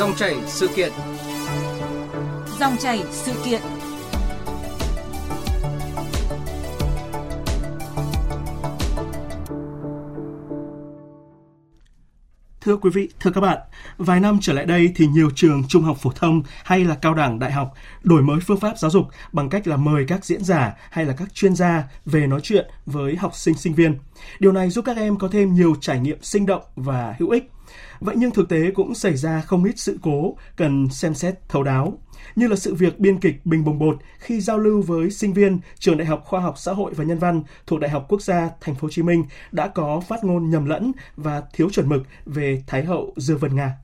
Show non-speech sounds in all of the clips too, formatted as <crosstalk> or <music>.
Dòng chảy sự kiện. Dòng chảy sự kiện. Thưa quý vị, thưa các bạn, vài năm trở lại đây thì nhiều trường trung học phổ thông hay là cao đẳng đại học đổi mới phương pháp giáo dục bằng cách là mời các diễn giả hay là các chuyên gia về nói chuyện với học sinh sinh viên. Điều này giúp các em có thêm nhiều trải nghiệm sinh động và hữu ích. Vậy nhưng thực tế cũng xảy ra không ít sự cố cần xem xét thấu đáo như là sự việc biên kịch Bình Bồng Bột khi giao lưu với sinh viên trường Đại học Khoa học Xã hội và Nhân văn thuộc Đại học Quốc gia Thành phố Hồ Chí Minh đã có phát ngôn nhầm lẫn và thiếu chuẩn mực về Thái hậu Dư Vân Nga.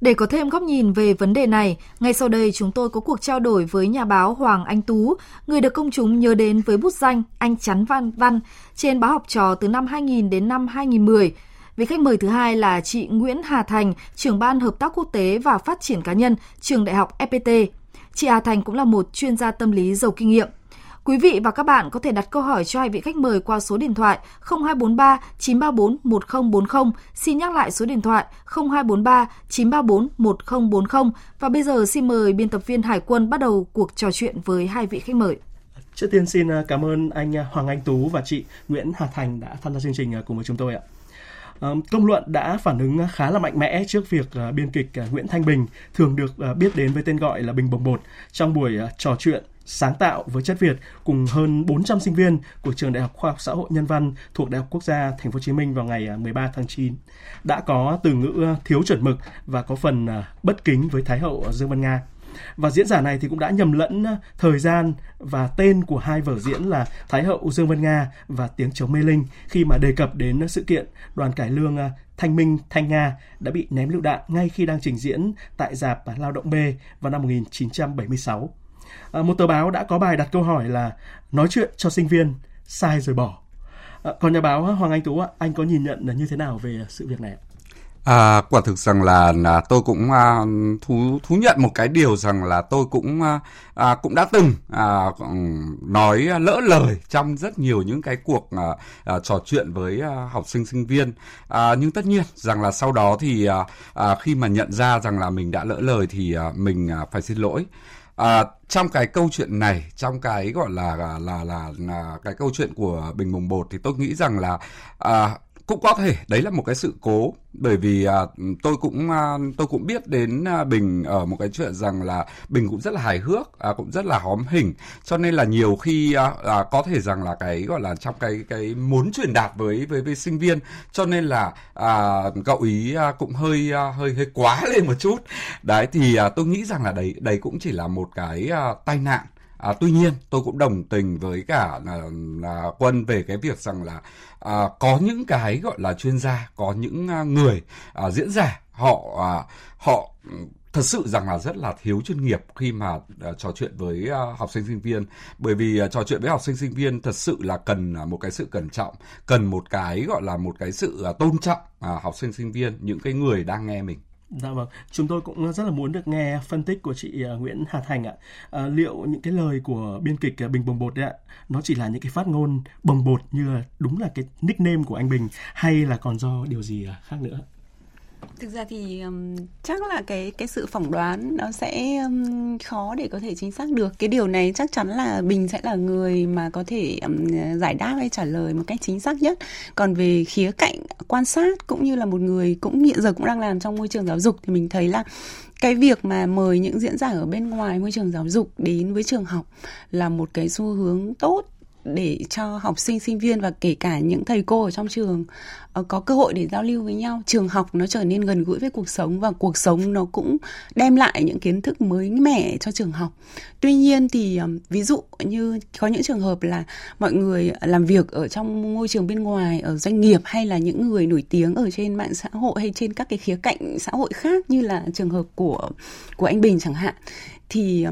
Để có thêm góc nhìn về vấn đề này, ngay sau đây chúng tôi có cuộc trao đổi với nhà báo Hoàng Anh Tú, người được công chúng nhớ đến với bút danh Anh Chắn Văn Văn trên báo học trò từ năm 2000 đến năm 2010 Vị khách mời thứ hai là chị Nguyễn Hà Thành, trưởng ban hợp tác quốc tế và phát triển cá nhân, trường đại học FPT. Chị Hà Thành cũng là một chuyên gia tâm lý giàu kinh nghiệm. Quý vị và các bạn có thể đặt câu hỏi cho hai vị khách mời qua số điện thoại 0243 934 1040. Xin nhắc lại số điện thoại 0243 934 1040. Và bây giờ xin mời biên tập viên Hải quân bắt đầu cuộc trò chuyện với hai vị khách mời. Trước tiên xin à, cảm ơn anh à, Hoàng Anh Tú và chị Nguyễn Hà Thành đã tham gia chương trình à, cùng với chúng tôi ạ công luận đã phản ứng khá là mạnh mẽ trước việc ờ, biên kịch ờ, Nguyễn Thanh Bình thường được ờ, biết đến với tên gọi là Bình Bồng Bột trong buổi trò chuyện sáng tạo với chất Việt cùng hơn 400 sinh viên của trường Đại học Khoa học Xã hội Nhân văn thuộc Đại học Quốc gia Thành phố Hồ Chí Minh vào ngày 13 tháng 9 đã có từ ngữ thiếu chuẩn mực và có phần bất kính với Thái hậu Dương Văn Nga. Và diễn giả này thì cũng đã nhầm lẫn ờ, thời gian và tên của hai vở diễn là Thái hậu Dương Vân Nga và Tiếng chống mê linh khi mà đề cập đến sự kiện đoàn cải lương ờ, Thanh Minh Thanh Nga đã bị ném lựu đạn ngay khi đang trình diễn tại dạp Lao động B vào năm 1976. À, ờ, một tờ báo đã có bài đặt câu hỏi là nói chuyện cho sinh viên sai rồi bỏ. À, còn nhà báo Hoàng Anh Tú anh có nhìn nhận là như thế nào về sự việc này? À, quả thực rằng là, là tôi cũng à, thú thú nhận một cái điều rằng là tôi cũng à, à cũng đã từng à, nói lỡ lời trong rất nhiều những cái cuộc à, à, trò chuyện với à, học sinh sinh viên. À, nhưng tất nhiên rằng là sau đó thì à, à, khi mà nhận ra rằng là mình đã lỡ lời thì à, mình à, phải xin lỗi. À, trong cái câu chuyện này trong cái gọi là là là, là, là cái câu chuyện của bình Mùng bột thì tôi nghĩ rằng là à, cũng có thể đấy là một cái sự cố. Bởi vì à, tôi cũng à, tôi cũng biết đến à, bình ở một cái chuyện rằng là bình cũng rất là hài hước à, cũng rất là hóm hình. Cho nên là nhiều khi à, à, có thể rằng là cái gọi là trong cái cái muốn truyền đạt với với với sinh viên. Cho nên là à, cậu ý à, cũng hơi à, hơi hơi quá <laughs> lên một chút. Đấy thì à, tôi nghĩ rằng là đấy đấy cũng chỉ là một cái à, tai nạn. À, tuy nhiên tôi cũng đồng tình với cả là, là quân về cái việc rằng là à, có những cái gọi là chuyên gia, có những à, người à, diễn giả họ à, họ thật sự rằng là rất là thiếu chuyên nghiệp khi mà uh, trò chuyện với uh, học sinh sinh viên. Bởi vì uh, trò chuyện với học sinh sinh viên thật sự là cần uh, một cái sự cẩn trọng cần một cái gọi là một cái sự uh, tôn trọng uh, học sinh sinh viên những cái người đang nghe mình. Dạ vâng, chúng tôi cũng rất là muốn được nghe phân tích của chị à, Nguyễn Hà Thành ạ. À, liệu những cái lời của biên kịch à, Bình Bồng Bột đấy ạ, nó chỉ là những cái phát ngôn bồng bột như là đúng là cái nickname của anh Bình hay là còn do điều gì à, khác nữa? Thực ra thì um, chắc là cái cái sự phỏng đoán nó sẽ um, khó để có thể chính xác được. Cái điều này chắc chắn là bình sẽ là người mà có thể um, giải đáp hay trả lời một cách chính xác nhất. Còn về khía cạnh quan sát cũng như là một người cũng hiện giờ cũng đang làm trong môi trường giáo dục thì mình thấy là cái việc mà mời những diễn giả ở bên ngoài môi trường giáo dục đến với trường học là một cái xu hướng tốt để cho học sinh sinh viên và kể cả những thầy cô ở trong trường ờ, có cơ hội để giao lưu với nhau. Trường học nó trở nên gần gũi với cuộc sống và cuộc sống nó cũng đem lại những kiến thức mới mẻ cho trường học. Tuy nhiên thì ví dụ như có những trường hợp là mọi người làm việc ở trong môi trường bên ngoài, ở doanh nghiệp hay là những người nổi tiếng ở trên mạng xã hội hay trên các cái khía cạnh xã hội khác như là trường hợp của của anh Bình chẳng hạn, thì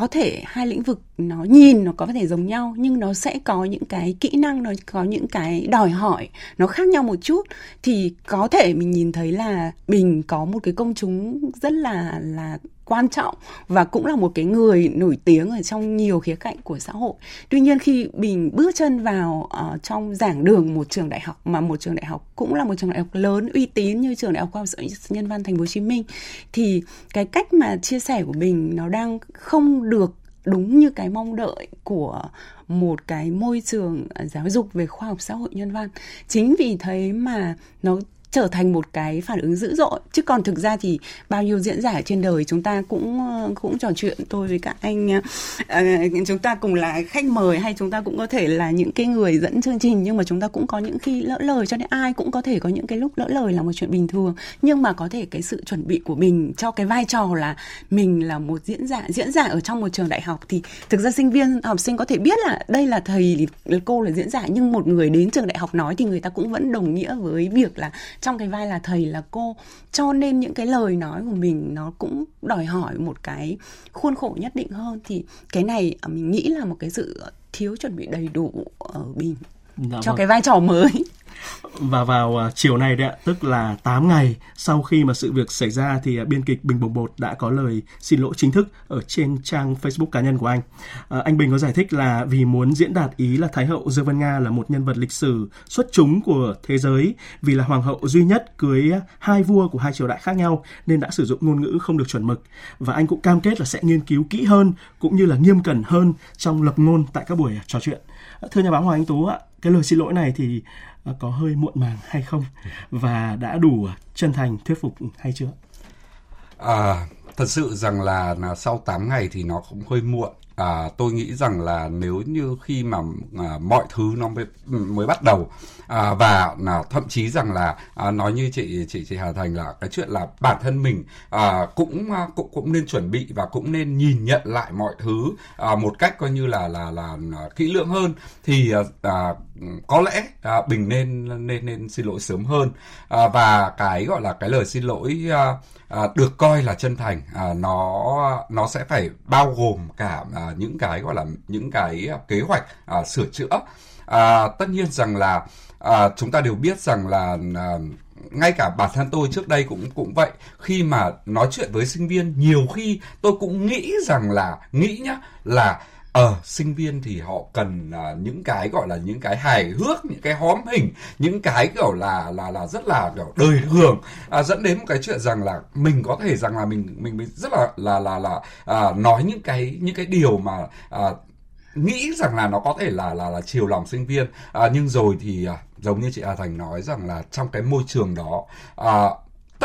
có thể hai lĩnh vực nó nhìn, nó có thể giống nhau, nhưng nó sẽ có những cái kỹ năng, nó có những cái đòi hỏi nó khác nhau một chút. Thì có thể mình nhìn thấy là mình có một cái công chúng rất là là quan trọng và cũng là một cái người nổi tiếng ở trong nhiều khía cạnh của xã hội. Tuy nhiên khi mình bước chân vào uh, trong giảng đường một trường đại học mà một trường đại học cũng là một trường đại học lớn uy tín như trường đại học khoa học nhân văn thành phố Hồ Chí Minh thì cái cách mà chia sẻ của mình nó đang không được đúng như cái mong đợi của một cái môi trường ờ, giáo dục về khoa học xã hội nhân văn chính vì thế mà nó trở thành một cái phản ứng dữ dội. Chứ còn thực ra thì bao nhiêu diễn giả trên đời chúng ta cũng ờ, cũng trò chuyện tôi với các anh uh, chúng ta cùng là khách mời hay chúng ta cũng có thể là những cái người dẫn chương trình. Nhưng mà chúng ta cũng có những khi lỡ lời cho nên ai cũng có thể có những cái lúc lỡ lời là một chuyện bình thường. Nhưng mà có thể cái sự chuẩn bị của mình cho cái vai trò là mình là một diễn giả diễn giả ở trong một trường đại học thì thực ra sinh viên học sinh có thể biết là đây là thầy cô là diễn giả. Nhưng một người đến trường đại học nói thì người ta cũng vẫn đồng nghĩa với việc là trong cái vai là thầy là cô cho nên những cái lời nói của mình nó cũng đòi hỏi một cái khuôn khổ nhất định hơn thì cái này à, mình nghĩ là một cái sự thiếu chuẩn bị đầy đủ ở mình dạ, cho vâng. cái vai trò mới và vào à, chiều nay đấy ạ, tức là 8 ngày sau khi mà sự việc xảy ra thì à, biên kịch Bình Bồng Bột đã có lời xin lỗi chính thức ở trên trang Facebook cá nhân của anh. À, anh Bình có giải thích là vì muốn diễn đạt ý là Thái hậu Dương Văn Nga là một nhân vật lịch sử xuất chúng của thế giới vì là hoàng hậu duy nhất cưới hai vua của hai triều đại khác nhau nên đã sử dụng ngôn ngữ không được chuẩn mực và anh cũng cam kết là sẽ nghiên cứu kỹ hơn cũng như là nghiêm cẩn hơn trong lập ngôn tại các buổi trò chuyện. À, thưa nhà báo Hoàng Anh Tú ạ, cái lời xin lỗi này thì À, có hơi muộn màng hay không và đã đủ chân thành thuyết phục hay chưa? À, thật sự rằng là, là sau 8 ngày thì nó cũng hơi muộn à, tôi nghĩ rằng là nếu như khi mà à, mọi thứ nó mới mới bắt đầu à, và là thậm chí rằng là à, nói như chị chị chị Hà Thành là cái chuyện là bản thân mình à, cũng à, cũng cũng nên chuẩn bị và cũng nên nhìn nhận lại mọi thứ à, một cách coi như là là là, là kỹ lưỡng hơn thì à, à có lẽ à, bình nên nên nên xin lỗi sớm hơn. À, và cái gọi là cái lời xin lỗi à, à, được coi là chân thành à, nó nó sẽ phải bao gồm cả à, những cái gọi là những cái kế hoạch à, sửa chữa. À, tất nhiên rằng là à, chúng ta đều biết rằng là à, ngay cả bản thân tôi trước đây cũng cũng vậy. Khi mà nói chuyện với sinh viên nhiều khi tôi cũng nghĩ rằng là nghĩ nhá là ờ sinh viên thì họ cần uh, những cái gọi là những cái hài hước những cái hóm hình những cái kiểu là là là rất là kiểu đời thường. Uh, dẫn đến một cái chuyện rằng là mình có thể rằng là mình mình, mình rất là là là là uh, nói những cái những cái điều mà uh, nghĩ rằng là nó có thể là là là chiều lòng sinh viên. À, nhưng rồi thì à, giống như chị A Thành nói rằng là trong cái môi trường đó à,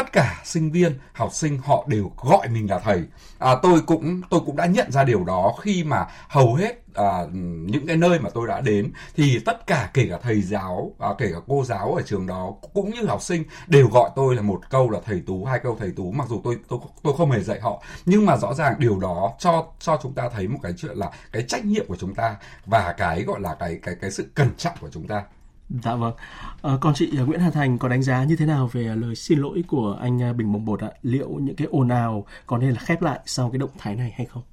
tất cả sinh viên học sinh họ đều gọi mình là thầy. À, tôi cũng tôi cũng đã nhận ra điều đó khi mà hầu hết à, những cái nơi mà tôi đã đến thì tất cả kể cả thầy giáo à, kể cả cô giáo ở trường đó cũng như học sinh đều gọi tôi là một câu là thầy tú hai câu thầy tú mặc dù tôi tôi tôi không hề dạy họ. Nhưng mà rõ ràng điều đó cho cho chúng ta thấy một cái chuyện là cái trách nhiệm của chúng ta và cái gọi là cái cái cái sự cẩn trọng của chúng ta. Dạ vâng. À, còn chị ờ, Nguyễn Hà Thành có đánh giá như thế nào về lời xin lỗi của anh ờ, Bình Bồng Bột ạ? Liệu những cái ồn ào có nên là khép lại sau cái động thái này hay không?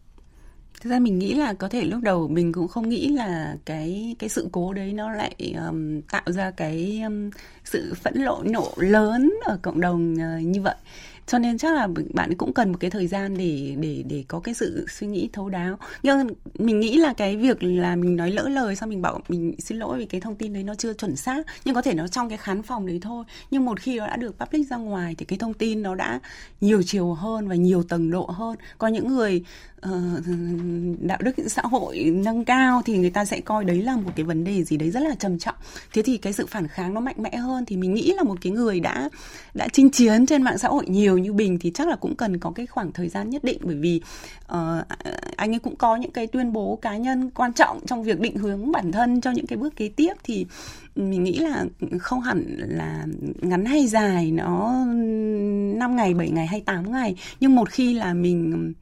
Thực ra mình nghĩ là có thể lúc đầu mình cũng không nghĩ là cái cái sự cố đấy nó lại um, tạo ra cái um, sự phẫn lộ nộ lớn ở cộng đồng uh, như vậy cho nên chắc là bạn cũng cần một cái thời gian để để để có cái sự suy nghĩ thấu đáo. Nhưng mình nghĩ là cái việc là mình nói lỡ lời xong mình bảo mình xin lỗi vì cái thông tin đấy nó chưa chuẩn xác nhưng có thể nó trong cái khán phòng đấy thôi. Nhưng một khi nó đã được public ra ngoài thì cái thông tin nó đã nhiều chiều hơn và nhiều tầng độ hơn. Có những người uh, đạo đức xã hội nâng cao thì người ta sẽ coi đấy là một cái vấn đề gì đấy rất là trầm trọng. Thế thì cái sự phản kháng nó mạnh mẽ hơn thì mình nghĩ là một cái người đã đã chinh chiến trên mạng xã hội nhiều như bình thì chắc là cũng cần có cái khoảng thời gian nhất định bởi vì uh, anh ấy cũng có những cái tuyên bố cá nhân quan trọng trong việc định hướng bản thân cho những cái bước kế tiếp thì mình nghĩ là không hẳn là ngắn hay dài nó 5 ngày 7 ngày hay 8 ngày. Nhưng một khi là mình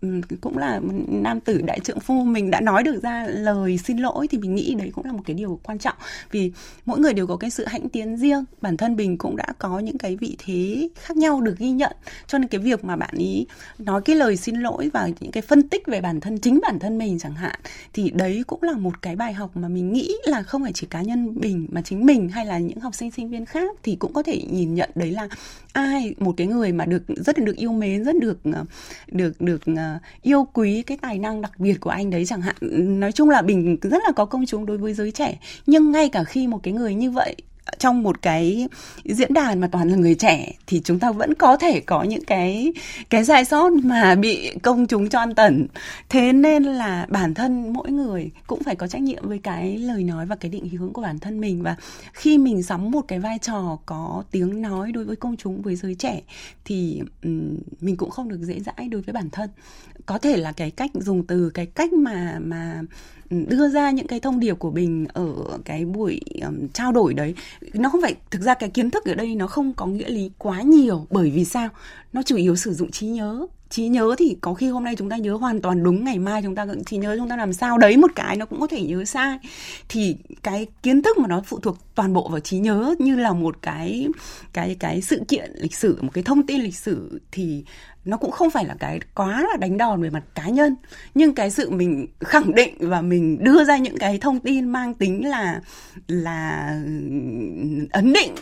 Ừ, cũng là nam tử đại trượng phu. Mình đã nói được ra lời xin lỗi thì mình nghĩ đấy cũng là một cái điều quan trọng. Vì mỗi người đều có cái sự hãnh tiến riêng. Bản thân mình cũng đã có những cái vị thế khác nhau được ghi nhận. Cho nên cái việc mà bạn ý nói cái lời xin lỗi và những cái phân tích về bản thân, chính bản thân mình chẳng hạn, thì đấy cũng là một cái bài học mà mình nghĩ là không phải chỉ cá nhân mình, mà chính mình hay là những học sinh sinh viên khác thì cũng có thể nhìn nhận đấy là ai, một cái người mà được, rất là được yêu mến, rất được ờ, được được ờ, yêu quý cái tài năng đặc biệt của anh đấy chẳng hạn. Nói chung là bình rất là có công chúng đối với giới trẻ. Nhưng ngay cả khi một cái người như vậy trong một cái diễn đàn mà toàn là người trẻ thì chúng ta vẫn có thể có những cái cái sai sót mà bị công chúng cho ăn tẩn thế nên là bản thân mỗi người cũng phải có trách nhiệm với cái lời nói và cái định hướng của bản thân mình. Và khi mình sắm một cái vai trò có tiếng nói đối với công chúng với giới trẻ thì um, mình cũng không được dễ dãi đối với bản thân. Có thể là cái cách dùng từ cái cách mà mà đưa ra những cái thông điệp của mình ở cái buổi um, trao đổi đấy. Nó không phải thực ra cái kiến thức ở đây nó không có nghĩa lý quá nhiều. Bởi vì sao? Nó chủ yếu sử dụng trí nhớ trí nhớ thì có khi hôm nay chúng ta nhớ hoàn toàn đúng, ngày mai chúng ta trí nhớ chúng ta làm sao đấy, một cái nó cũng có thể nhớ sai. Thì cái kiến thức mà nó phụ thuộc toàn bộ vào trí nhớ như là một cái cái cái sự kiện lịch sử, một cái thông tin lịch sử thì nó cũng không phải là cái quá là đánh đòn về mặt cá nhân. Nhưng cái sự mình khẳng định và mình đưa ra những cái thông tin mang tính là là ấn định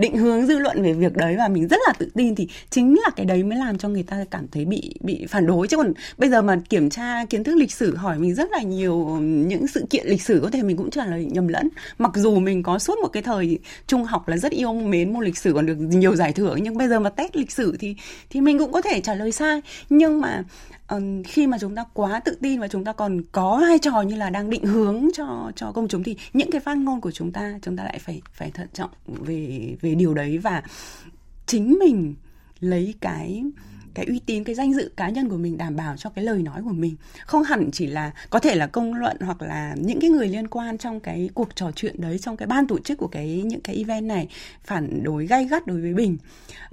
định hướng dư luận về việc đấy và mình rất là tự tin thì chính là cái đấy mới làm cho người ta cảm thấy bị bị phản đối. Chứ còn bây giờ mà kiểm tra kiến thức lịch sử, hỏi mình rất là nhiều những sự kiện lịch sử có thể mình cũng trả lời nhầm lẫn. Mặc dù mình có suốt một cái thời trung học là rất yêu mến môn lịch sử, còn được nhiều giải thưởng, nhưng bây giờ mà test lịch sử thì thì mình cũng có thể trả lời sai. Nhưng mà khi mà chúng ta quá tự tin và chúng ta còn có vai trò như là đang định hướng cho cho công chúng, thì những cái phát ngôn của chúng ta chúng ta lại phải phải thận trọng về về điều đấy. Và chính mình lấy cái cái uy tín, cái danh dự cá nhân của mình đảm bảo cho cái lời nói của mình. Không hẳn chỉ là có thể là công luận hoặc là những cái người liên quan trong cái cuộc trò chuyện đấy, trong cái ban tổ chức của cái, những cái event này phản đối gay gắt đối với mình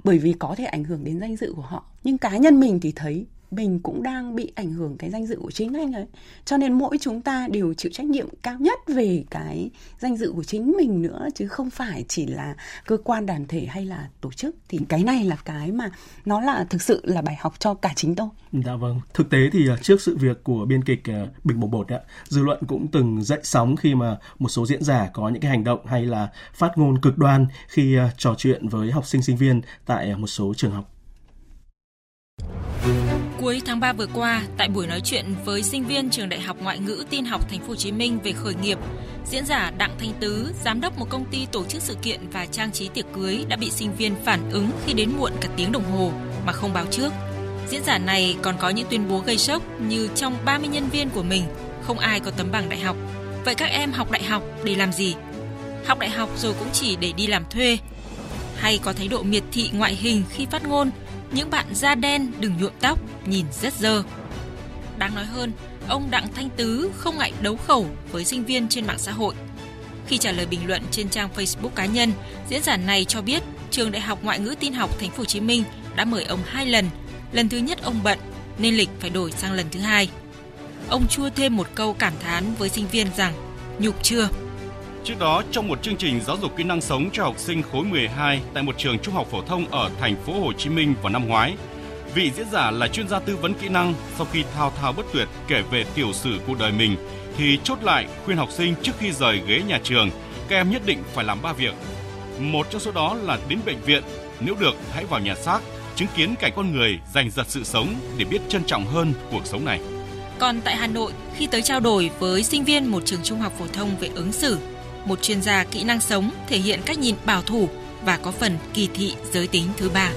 bởi vì có thể ảnh hưởng đến danh dự của họ. Nhưng cá nhân mình thì thấy mình cũng đang bị ảnh hưởng cái danh dự của chính anh ấy. Cho nên mỗi chúng ta đều chịu trách nhiệm cao nhất về cái danh dự của chính mình nữa, chứ không phải chỉ là cơ quan đoàn thể hay là tổ chức. Thì cái này là cái mà nó là thực sự là bài học cho cả chính tôi. Dạ vâng. Thực tế thì à, trước sự việc của biên kịch à, bình bột bột ạ, dư luận cũng từng dậy sóng khi mà một số diễn giả có những cái hành động hay là phát ngôn cực đoan khi à, trò chuyện với học sinh sinh viên tại một số trường học. Cuối tháng 3 vừa qua, tại buổi nói chuyện với sinh viên trường Đại học Ngoại ngữ Tin học Thành phố Hồ Chí Minh về khởi nghiệp, diễn giả Đặng Thanh Tứ, giám đốc một công ty tổ chức sự kiện và trang trí tiệc cưới đã bị sinh viên phản ứng khi đến muộn cả tiếng đồng hồ mà không báo trước. Diễn giả này còn có những tuyên bố gây sốc như trong 30 nhân viên của mình không ai có tấm bằng đại học. Vậy các em học đại học để làm gì? Học đại học rồi cũng chỉ để đi làm thuê. Hay có thái độ miệt thị ngoại hình khi phát ngôn những bạn da đen đừng nhuộm tóc, nhìn rất dơ. Đáng nói hơn, ông Đặng Thanh Tứ không ngại đấu khẩu với sinh viên trên mạng xã hội. Khi trả lời bình luận trên trang Facebook cá nhân, diễn giả này cho biết trường Đại học Ngoại ngữ Tin học Thành phố Hồ Chí Minh đã mời ông hai lần. Lần thứ nhất ông bận nên lịch phải đổi sang lần thứ hai. Ông chua thêm một câu cảm thán với sinh viên rằng nhục chưa Trước đó, trong một chương trình giáo dục kỹ năng sống cho học sinh khối 12 tại một trường trung học phổ thông ở thành phố Hồ Chí Minh vào năm ngoái, vị diễn giả là chuyên gia tư vấn kỹ năng sau khi thao thao bất tuyệt kể về tiểu sử cuộc đời mình thì chốt lại khuyên học sinh trước khi rời ghế nhà trường, các em nhất định phải làm ba việc. Một trong số đó là đến bệnh viện, nếu được hãy vào nhà xác, chứng kiến cảnh con người giành giật sự sống để biết trân trọng hơn cuộc sống này. Còn tại Hà Nội, khi tới trao đổi với sinh viên một trường trung học phổ thông về ứng xử, một chuyên gia kỹ năng sống thể hiện cách nhìn bảo thủ và có phần kỳ thị giới tính thứ ba.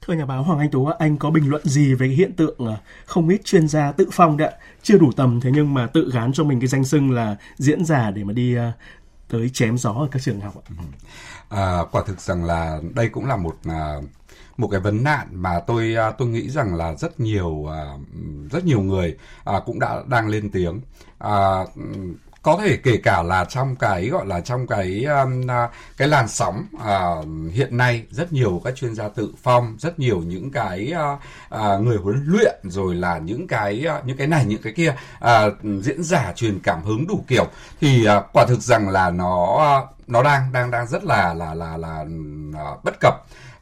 Thưa nhà báo Hoàng Anh Tú, anh có bình luận gì về hiện tượng à, không ít chuyên gia tự phong đấy chưa đủ tầm thế nhưng mà tự gán cho mình cái danh xưng là diễn giả để mà đi à, tới chém gió ở các trường học ạ? À, quả thực rằng là đây cũng là một à, một cái vấn nạn mà tôi tôi nghĩ rằng là rất nhiều rất nhiều người cũng đã đang lên tiếng có thể kể cả là trong cái gọi là trong cái um, à, cái làn sóng uh, hiện nay rất nhiều các chuyên gia tự phong rất nhiều những cái uh, uh, người huấn luyện rồi là những cái uh, những cái này những cái kia uh, diễn giả truyền cảm hứng đủ kiểu. Thì uh, quả thực rằng là nó uh, nó đang đang đang rất là là là là uh, bất cập.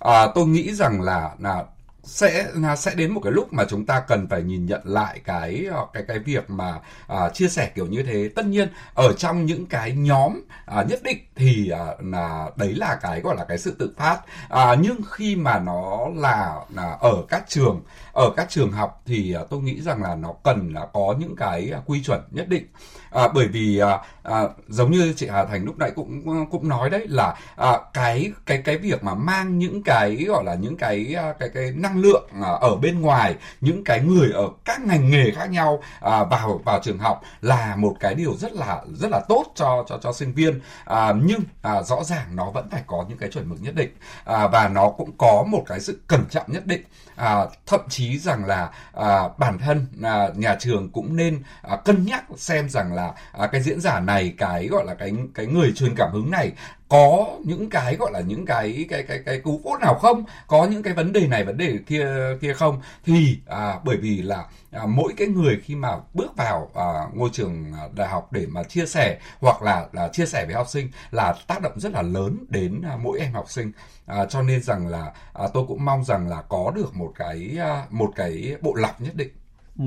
Uh, tôi nghĩ rằng là là sẽ sẽ đến một cái lúc mà chúng ta cần phải nhìn nhận lại cái ờ, cái cái việc mà à, chia sẻ kiểu như thế. Tất nhiên ở trong những cái nhóm à, nhất định thì à, là đấy là cái gọi là cái sự tự phát. À, nhưng khi mà nó là, là ở các trường ở các trường học thì à, tôi nghĩ rằng là nó cần là có những cái à, quy chuẩn nhất định. À, bởi vì à, à, giống như chị Hà Thành lúc nãy cũng cũng nói đấy là à, cái cái cái việc mà mang những cái gọi là những cái à, cái cái năng lượng à, ở bên ngoài những cái người ở các ngành nghề khác nhau à, vào vào trường học là một cái điều rất là rất là tốt cho cho cho sinh viên. À, nhưng à, rõ ràng nó vẫn phải có những cái chuẩn mực nhất định. À, và nó cũng có một cái sự cẩn trọng nhất định. À, thậm chí rằng là à, bản thân à, nhà trường cũng nên à, cân nhắc xem rằng là à, cái diễn giả này cái gọi là cái cái người truyền cảm hứng này có những cái gọi là những cái cái cái cái cú phốt nào không? Có những cái vấn đề này vấn đề kia kia không? Thì à, bởi vì là à, mỗi cái người khi mà bước vào à, ngôi trường đại học để mà chia sẻ hoặc là, là chia sẻ với học sinh là tác động rất là lớn đến à, mỗi em học sinh. À, cho nên rằng là à, tôi cũng mong rằng là có được một cái à, một cái bộ lọc nhất định.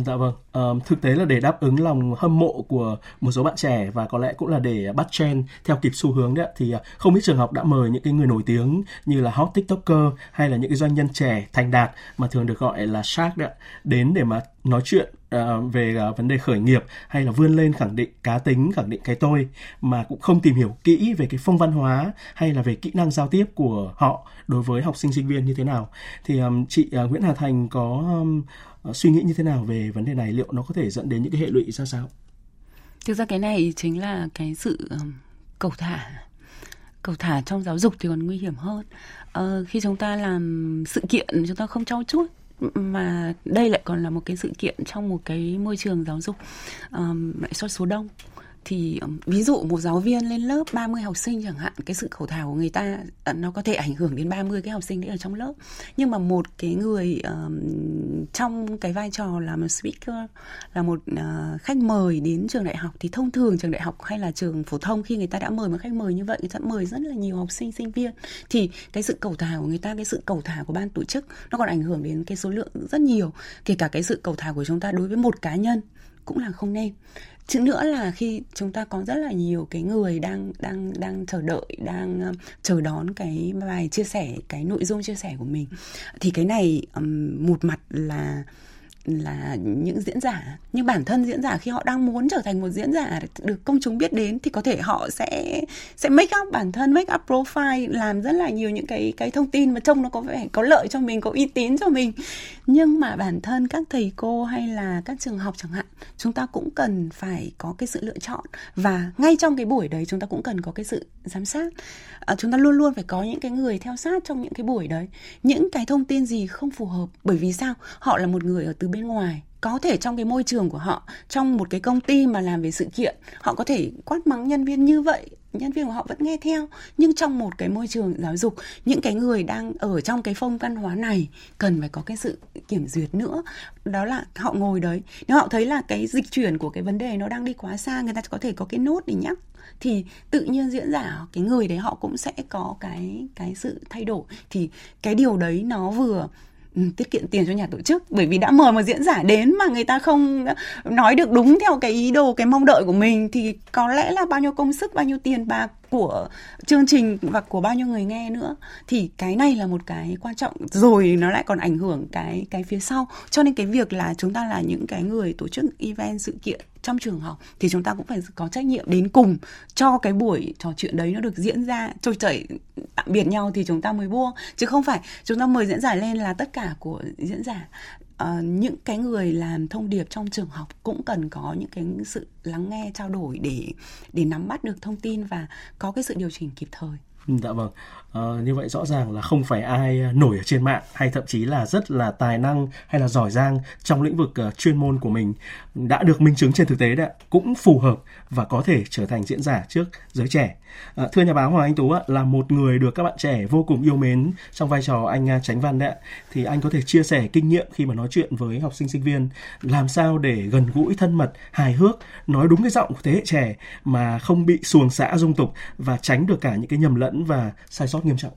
Dạ vâng, Um, thực tế là để đáp ứng lòng hâm mộ của một số bạn trẻ và có lẽ cũng là để bắt trend theo kịp xu hướng đấy thì ờ, không ít trường học đã mời những cái người nổi tiếng như là hot tiktoker hay là những cái doanh nhân trẻ thành đạt mà thường được gọi là shark đấy đến để mà nói chuyện uh, về uh, vấn đề khởi nghiệp hay là vươn lên khẳng định cá tính khẳng định cái tôi mà cũng không tìm hiểu kỹ về cái phong văn hóa hay là về kỹ năng giao tiếp của họ đối với học sinh sinh viên như thế nào. Thì um, chị uh, Nguyễn Hà Thành có um, suy nghĩ như thế nào về vấn đề này? Liệu nó có thể dẫn đến những cái hệ lụy ra sao? Thực ra cái này chính là cái sự cầu thả. Cầu thả trong giáo dục thì còn nguy hiểm hơn. Uh, khi chúng ta làm sự kiện chúng ta không trau chuốt mà đây lại còn là một cái sự kiện trong một cái môi trường giáo dục um, lại xuất số đông thì ví dụ một giáo viên lên lớp 30 học sinh chẳng hạn cái sự khẩu thảo của người ta ờ, nó có thể ảnh hưởng đến 30 cái học sinh đấy ở trong lớp. Nhưng mà một cái người um, trong cái vai trò là một speaker là một uh, khách mời đến trường đại học thì thông thường trường đại học hay là trường phổ thông khi người ta đã mời một khách mời như vậy người ta mời rất là nhiều học sinh sinh viên. Thì cái sự cầu thả của người ta cái sự cầu thả của ban tổ chức nó còn ảnh hưởng đến cái số lượng rất nhiều. Kể cả cái sự cầu thả của chúng ta đối với một cá nhân cũng là không nên. Chứ nữa là khi chúng ta có rất là nhiều cái người đang đang đang chờ đợi đang ờ, chờ đón cái bài chia sẻ cái nội dung chia sẻ của mình thì cái này um, một mặt là là những diễn giả nhưng bản thân diễn giả khi họ đang muốn trở thành một diễn giả được công chúng biết đến thì có thể họ sẽ sẽ make up bản thân make up profile làm rất là nhiều những cái cái thông tin mà trông nó có vẻ có lợi cho mình có uy tín cho mình. Nhưng mà bản thân các thầy cô hay là các trường học chẳng hạn chúng ta cũng cần phải có cái sự lựa chọn. Và ngay trong cái buổi đấy chúng ta cũng cần có cái sự giám sát. À, chúng ta luôn luôn phải có những cái người theo sát trong những cái buổi đấy. Những cái thông tin gì không phù hợp bởi vì sao? Họ là một người ở từ bên ngoài, có thể trong cái môi trường của họ, trong một cái công ty mà làm về sự kiện, họ có thể quát mắng nhân viên như vậy, nhân viên của họ vẫn nghe theo. Nhưng trong một cái môi trường giáo dục, những cái người đang ở trong cái phong văn hóa này cần phải có cái sự kiểm duyệt nữa. Đó là họ ngồi đấy. Nếu họ thấy là cái dịch chuyển của cái vấn đề nó đang đi quá xa, người ta có thể có cái nốt để nhắc, thì tự nhiên diễn giả cái người đấy họ cũng sẽ có cái cái sự thay đổi. Thì cái điều đấy nó vừa Ừ, tiết kiệm tiền cho nhà tổ chức. Bởi vì đã mời một diễn giả đến mà người ta không nói được đúng theo cái ý đồ, cái mong đợi của mình, thì có lẽ là bao nhiêu công sức, bao nhiêu tiền bạc của chương trình và của bao nhiêu người nghe nữa. Thì cái này là một cái quan trọng, rồi nó lại còn ảnh hưởng cái cái phía sau. Cho nên cái việc là chúng ta là những cái người tổ chức event sự kiện trong trường học thì chúng ta cũng phải có trách nhiệm đến cùng cho cái buổi trò chuyện đấy nó được diễn ra trôi chảy tạm biệt nhau thì chúng ta mới buông. Chứ không phải chúng ta mời diễn giả lên là tất cả của diễn giả. Uh, những cái người làm thông điệp trong trường học cũng cần có những cái sự lắng nghe trao đổi để để nắm bắt được thông tin và có cái sự điều chỉnh kịp thời. Dạ vâng. Uh, như vậy rõ ràng là không phải ai ờ, nổi ở trên mạng hay thậm chí là rất là tài năng hay là giỏi giang trong lĩnh vực uh, chuyên môn của mình đã được minh chứng trên thực tế đấy cũng phù hợp và có thể trở thành diễn giả trước giới trẻ. Uh, thưa nhà báo Hoàng Anh Tú là một người được các bạn trẻ vô cùng yêu mến trong vai trò anh Tránh Văn đấy thì anh có thể chia sẻ kinh nghiệm khi mà nói chuyện với học sinh sinh viên làm sao để gần gũi thân mật, hài hước, nói đúng cái giọng của thế hệ trẻ mà không bị xuồng xã dung tục và tránh được cả những cái nhầm lẫn và sai sót nghiêm trọng.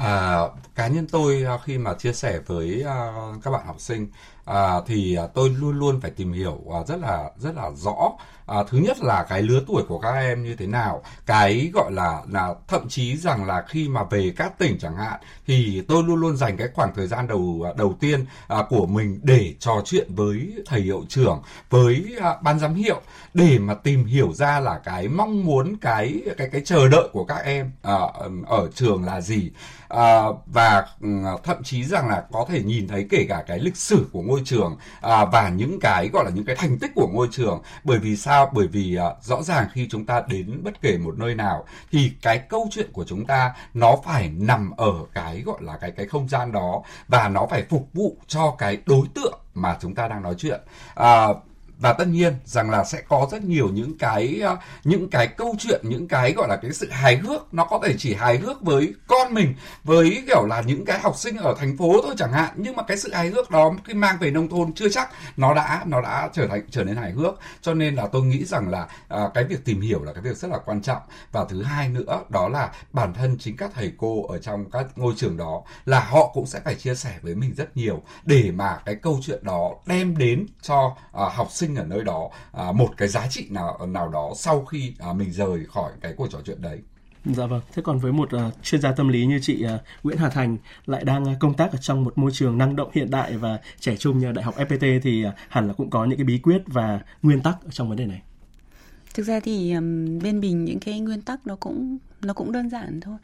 À, cá nhân tôi à, khi mà chia sẻ với uh, các bạn học sinh à, thì à, tôi luôn luôn phải tìm hiểu rất là rất là rõ à, thứ nhất là cái lứa tuổi của các em như thế nào cái gọi là là thậm chí rằng là khi mà về các tỉnh chẳng hạn thì tôi luôn luôn dành cái khoảng thời gian đầu đầu tiên à, của mình để trò chuyện với thầy hiệu trưởng với à, ban giám hiệu để mà tìm hiểu ra là cái mong muốn cái cái cái chờ đợi của các em à, ở trường là gì à, và ừ, thậm chí rằng là có thể nhìn thấy kể cả cái lịch sử của ngôi trường à, và những cái gọi là những cái thành tích của ngôi trường. Bởi vì sao? Bởi vì à, rõ ràng khi chúng ta đến bất kể một nơi nào thì cái câu chuyện của chúng ta nó phải nằm ở cái gọi là cái cái không gian đó và nó phải phục vụ cho cái đối tượng mà chúng ta đang nói chuyện. À, và tất nhiên rằng là sẽ có rất nhiều những cái ờ, những cái câu chuyện những cái gọi là cái sự hài hước. Nó có thể chỉ hài hước với con mình với kiểu là những cái học sinh ở thành phố thôi chẳng hạn. Nhưng mà cái sự hài hước đó khi mang về nông thôn chưa chắc nó đã nó đã trở thành trở nên hài hước. Cho nên là tôi nghĩ rằng là à, cái việc tìm hiểu là cái việc rất là quan trọng. Và thứ hai nữa đó là bản thân chính các thầy cô ở trong các ngôi trường đó là họ cũng sẽ phải chia sẻ với mình rất nhiều để mà cái câu chuyện đó đem đến cho à, học sinh sinh ở nơi đó à, một cái giá trị nào nào đó sau khi à, mình rời khỏi cái cuộc trò chuyện đấy Dạ vâng. Thế còn với một uh, chuyên gia tâm lý như chị uh, Nguyễn Hà Thành lại đang uh, công tác ở trong một môi trường năng động hiện đại và trẻ trung như Đại học FPT thì uh, hẳn là cũng có những cái bí quyết và nguyên tắc trong vấn đề này. Thực ra thì um, bên mình những cái nguyên tắc nó cũng nó cũng đơn giản thôi.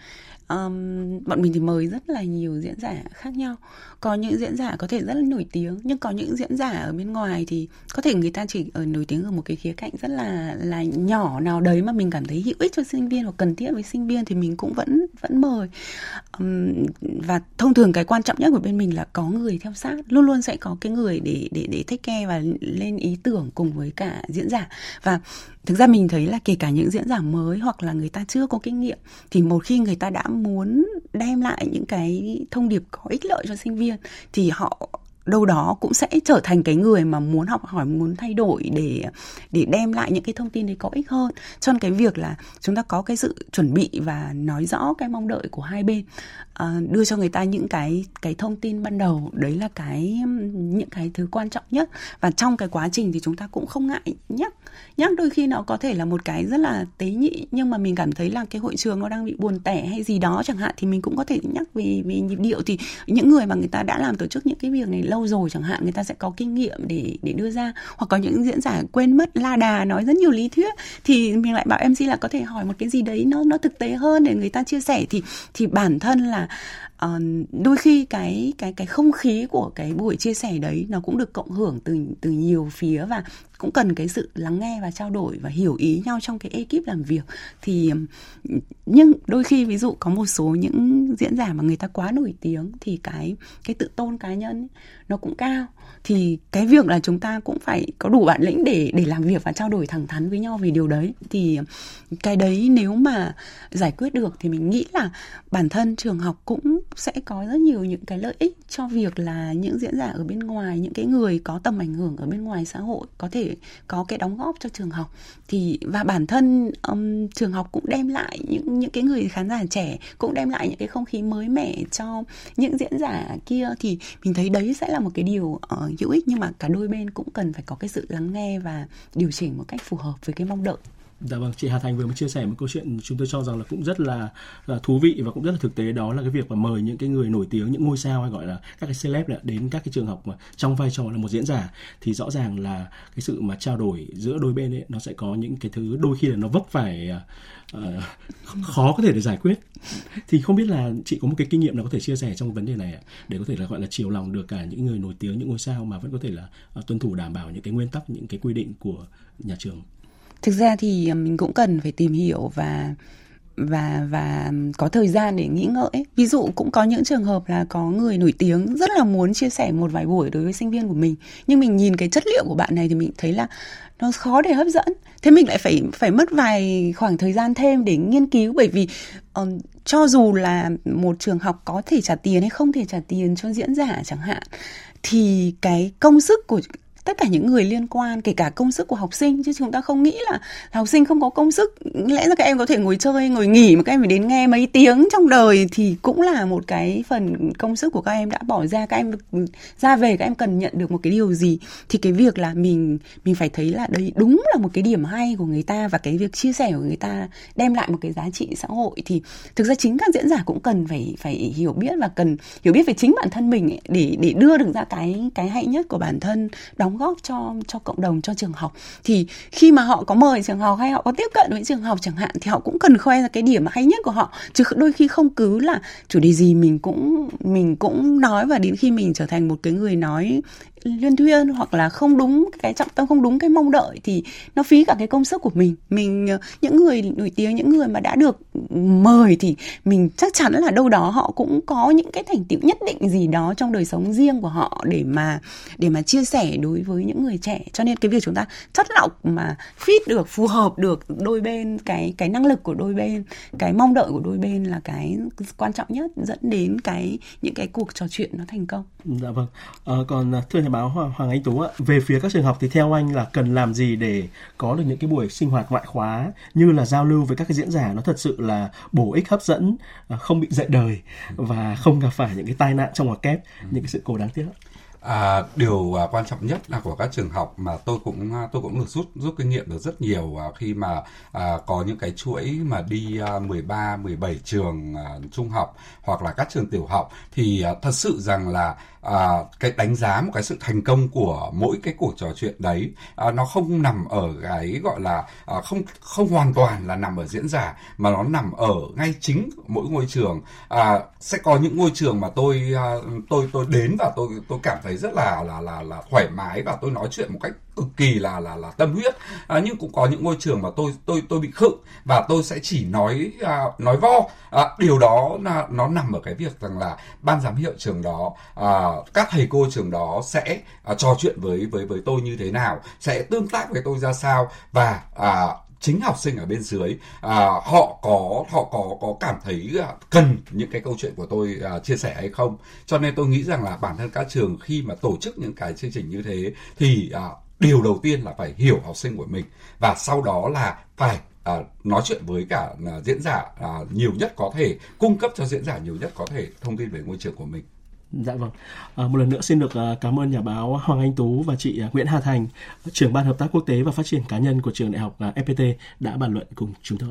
Um, bọn mình thì mời rất là nhiều diễn giả khác nhau. Có những diễn giả có thể rất là nổi tiếng nhưng có những diễn giả ở bên ngoài thì có thể người ta chỉ ở nổi tiếng ở một cái khía cạnh rất là là nhỏ nào đấy mà mình cảm thấy hữu ích cho sinh viên hoặc cần thiết với sinh viên thì mình cũng vẫn vẫn mời. Um, và thông thường cái quan trọng nhất của bên mình là có người theo sát luôn luôn sẽ có cái người để để để take care và lên ý tưởng cùng với cả diễn giả. Và thực ra mình thấy là kể cả những diễn giả mới hoặc là người ta chưa có kinh nghiệm, thì một khi người ta đã muốn đem lại những cái thông điệp có ích lợi cho sinh viên, thì họ đâu đó cũng sẽ trở thành cái người mà muốn học hỏi muốn thay đổi để để đem lại những cái thông tin đấy có ích hơn. Cho nên cái việc là chúng ta có cái sự chuẩn bị và nói rõ cái mong đợi của hai bên à, đưa cho người ta những cái cái thông tin ban đầu đấy là cái những cái thứ quan trọng nhất. Và trong cái quá trình thì chúng ta cũng không ngại nhắc nhắc đôi khi nó có thể là một cái rất là tế nhị nhưng mà mình cảm thấy là cái hội trường nó đang bị buồn tẻ hay gì đó chẳng hạn thì mình cũng có thể nhắc về về nhịp điệu. Thì những người mà người ta đã làm tổ chức những cái việc này lâu rồi chẳng hạn, người ta sẽ có kinh nghiệm để để đưa ra. Hoặc có những diễn giả quên mất, la đà nói rất nhiều lý thuyết, thì mình lại bảo mc là có thể hỏi một cái gì đấy nó nó thực tế hơn để người ta chia sẻ. Thì thì bản thân là uh, đôi khi cái cái cái không khí của cái buổi chia sẻ đấy nó cũng được cộng hưởng từ từ nhiều phía và cũng cần cái sự lắng nghe và trao đổi và hiểu ý nhau trong cái ekip làm việc. Thì nhưng đôi khi ví dụ có một số những diễn giả mà người ta quá nổi tiếng thì cái cái tự tôn cá nhân ấy, nó cũng cao thì cái việc là chúng ta cũng phải có đủ bản lĩnh để để làm việc và trao đổi thẳng thắn với nhau về điều đấy. Thì cái đấy nếu mà giải quyết được thì mình nghĩ là bản thân trường học cũng sẽ có rất nhiều những cái lợi ích cho việc là những diễn giả ở bên ngoài những cái người có tầm ảnh hưởng ở bên ngoài xã hội có thể có cái đóng góp cho trường học. Thì và bản thân um, trường học cũng đem lại những những cái người khán giả trẻ cũng đem lại những cái không khí mới mẻ cho những diễn giả kia. Thì mình thấy đấy sẽ là một cái điều uh, hữu ích, nhưng mà cả đôi bên cũng cần phải có cái sự lắng nghe và điều chỉnh một cách phù hợp với cái mong đợi. Dạ vâng, chị Hà Thành vừa mới chia sẻ một câu chuyện chúng tôi cho rằng là cũng rất là, là thú vị và cũng rất là thực tế. Đó là cái việc mà mời những cái người nổi tiếng, những ngôi sao hay gọi là các cái celeb đến các cái trường học mà trong vai trò là một diễn giả thì rõ ràng là cái sự mà trao đổi giữa đôi bên ấy nó sẽ có những cái thứ đôi khi là nó vấp phải uh, khó có thể để giải quyết. Thì không biết là chị có một cái kinh nghiệm nào có thể chia sẻ trong vấn đề này để có thể là gọi là chiều lòng được cả những người nổi tiếng những ngôi sao mà vẫn có thể là uh, tuân thủ đảm bảo những cái nguyên tắc những cái quy định của nhà trường thực ra thì à, mình cũng cần phải tìm hiểu và và và có thời gian để nghĩ ngợi ví dụ cũng có những trường hợp là có người nổi tiếng rất là muốn chia sẻ một vài buổi đối với sinh viên của mình nhưng mình nhìn cái chất liệu của bạn này thì mình thấy là nó khó để hấp dẫn. Thế mình lại phải phải mất vài khoảng thời gian thêm để nghiên cứu bởi vì uh, cho dù là một trường học có thể trả tiền hay không thể trả tiền cho diễn giả chẳng hạn thì cái công sức của tất cả những người liên quan kể cả công sức của học sinh chứ chúng ta không nghĩ là học sinh không có công sức. Lẽ ra các em có thể ngồi chơi ngồi nghỉ mà các em phải đến nghe mấy tiếng trong đời thì cũng là một cái phần công sức của các em đã bỏ ra. Các em ra về các em cần nhận được một cái điều gì thì cái việc là mình mình phải thấy là đây đúng là một cái điểm hay của người ta và cái việc chia sẻ của người ta đem lại một cái giá trị xã hội thì thực ra chính các diễn giả cũng cần phải phải hiểu biết và cần hiểu biết về chính bản thân mình ấy, để để đưa được ra cái cái hay nhất của bản thân đóng góp cho cho cộng đồng, cho trường học. Thì khi mà họ có mời trường học hay họ có tiếp cận với trường học chẳng hạn, thì họ cũng cần khoe ra cái điểm hay nhất của họ. Chứ đôi khi không cứ là chủ đề gì mình cũng mình cũng nói và đến khi mình trở thành một cái người nói liên thuyên hoặc là không đúng cái trọng tâm không đúng cái mong đợi thì nó phí cả cái công sức của mình. Mình ờ, những người nổi tiếng những người mà đã được mời thì mình chắc chắn là đâu đó họ cũng có những cái thành tựu nhất định gì đó trong đời sống riêng của họ để mà để mà chia sẻ đối với những người trẻ. Cho nên cái việc chúng ta chất lọc mà fit được phù hợp được đôi bên cái cái năng lực của đôi bên cái mong đợi của đôi bên là cái quan trọng nhất dẫn đến cái những cái cuộc trò chuyện nó thành công. Dạ vâng. Ờ, à, còn thưa nhà báo Hoàng, Hoàng Anh Tú ạ, về phía các trường học thì theo anh là cần làm gì để có được những cái buổi sinh hoạt ngoại khóa như là giao lưu với các cái diễn giả nó thật sự là bổ ích hấp dẫn, à, không bị dạy đời và không gặp phải những cái tai nạn trong hoạt kép, những cái sự cố đáng tiếc. À, điều à, quan trọng nhất là của các trường học mà tôi cũng à, tôi cũng được rút rút kinh nghiệm được rất nhiều à, khi mà à, có những cái chuỗi mà đi à, 13 17 trường à, trung học hoặc là các trường tiểu học thì à, thật sự rằng là à, cái đánh giá một cái sự thành công của mỗi cái cuộc trò chuyện đấy à, nó không nằm ở cái gọi là à, không không hoàn toàn là nằm ở diễn giả mà nó nằm ở ngay chính mỗi ngôi trường. À, sẽ có những ngôi trường mà tôi à, tôi tôi đến và tôi tôi cảm thấy rất là là là là thoải mái và tôi nói chuyện một cách cực kỳ là là là tâm huyết. À, nhưng cũng có những ngôi trường mà tôi tôi tôi bị khựng và tôi sẽ chỉ nói à, nói vo. À, điều đó là nó nằm ở cái việc rằng là ban giám hiệu trường đó à, các thầy cô trường đó sẽ à, trò chuyện với với với tôi như thế nào sẽ tương tác với tôi ra sao và à, chính học sinh ở bên dưới à, họ có họ có có cảm thấy à, cần những cái câu chuyện của tôi à, chia sẻ hay không? Cho nên tôi nghĩ rằng là bản thân các trường khi mà tổ chức những cái chương trình như thế thì à, điều đầu tiên là phải hiểu học sinh của mình và sau đó là phải à, nói chuyện với cả à, diễn giả à, nhiều nhất có thể cung cấp cho diễn giả nhiều nhất có thể thông tin về ngôi trường của mình. Dạ vâng. À, một lần nữa xin được à, cảm ơn nhà báo Hoàng Anh Tú và chị à, Nguyễn Hà Thành, trưởng ban hợp tác quốc tế và phát triển cá nhân của trường đại học à, FPT đã bàn luận cùng chúng tôi.